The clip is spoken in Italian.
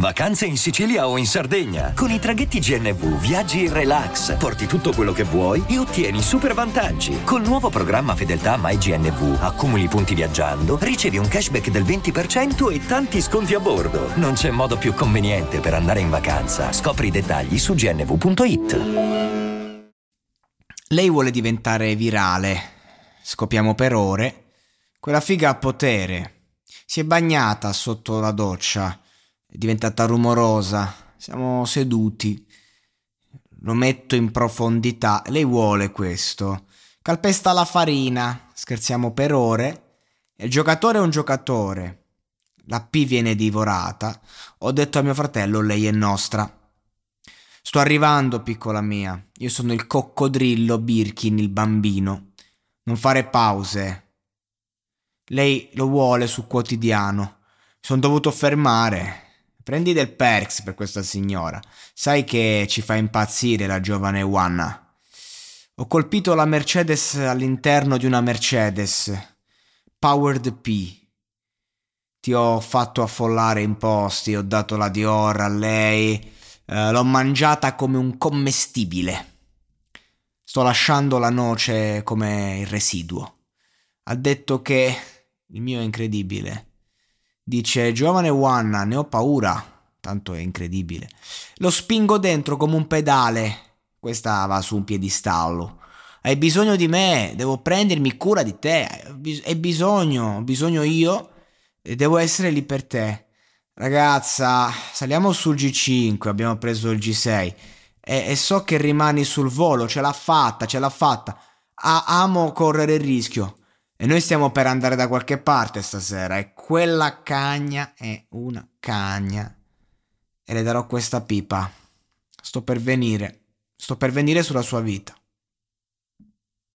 Vacanze in Sicilia o in Sardegna. Con i traghetti GNV viaggi in relax, porti tutto quello che vuoi e ottieni super vantaggi. Col nuovo programma Fedeltà MyGNV accumuli punti viaggiando, ricevi un cashback del 20% e tanti sconti a bordo. Non c'è modo più conveniente per andare in vacanza. Scopri i dettagli su gnv.it. Lei vuole diventare virale. Scopiamo per ore. Quella figa ha potere. Si è bagnata sotto la doccia è diventata rumorosa, siamo seduti. Lo metto in profondità, lei vuole questo. Calpesta la farina, scherziamo per ore. Il giocatore è un giocatore. La P viene divorata. Ho detto a mio fratello, lei è nostra. Sto arrivando, piccola mia. Io sono il coccodrillo Birkin, il bambino. Non fare pause. Lei lo vuole su quotidiano. Sono dovuto fermare. Prendi del perks per questa signora. Sai che ci fa impazzire la giovane Wanna. Ho colpito la Mercedes all'interno di una Mercedes. Powered P. Ti ho fatto affollare in posti, ho dato la Dior a lei, eh, l'ho mangiata come un commestibile. Sto lasciando la noce come il residuo. Ha detto che il mio è incredibile Dice, giovane Wanna, ne ho paura. Tanto è incredibile. Lo spingo dentro come un pedale. Questa va su un piedistallo. Hai bisogno di me, devo prendermi cura di te. Hai bisogno, ho bisogno io e devo essere lì per te. Ragazza, saliamo sul G5, abbiamo preso il G6 e, e so che rimani sul volo, ce l'ha fatta, ce l'ha fatta. A- amo correre il rischio. E noi stiamo per andare da qualche parte stasera e quella cagna è una cagna. E le darò questa pipa. Sto per venire. Sto per venire sulla sua vita.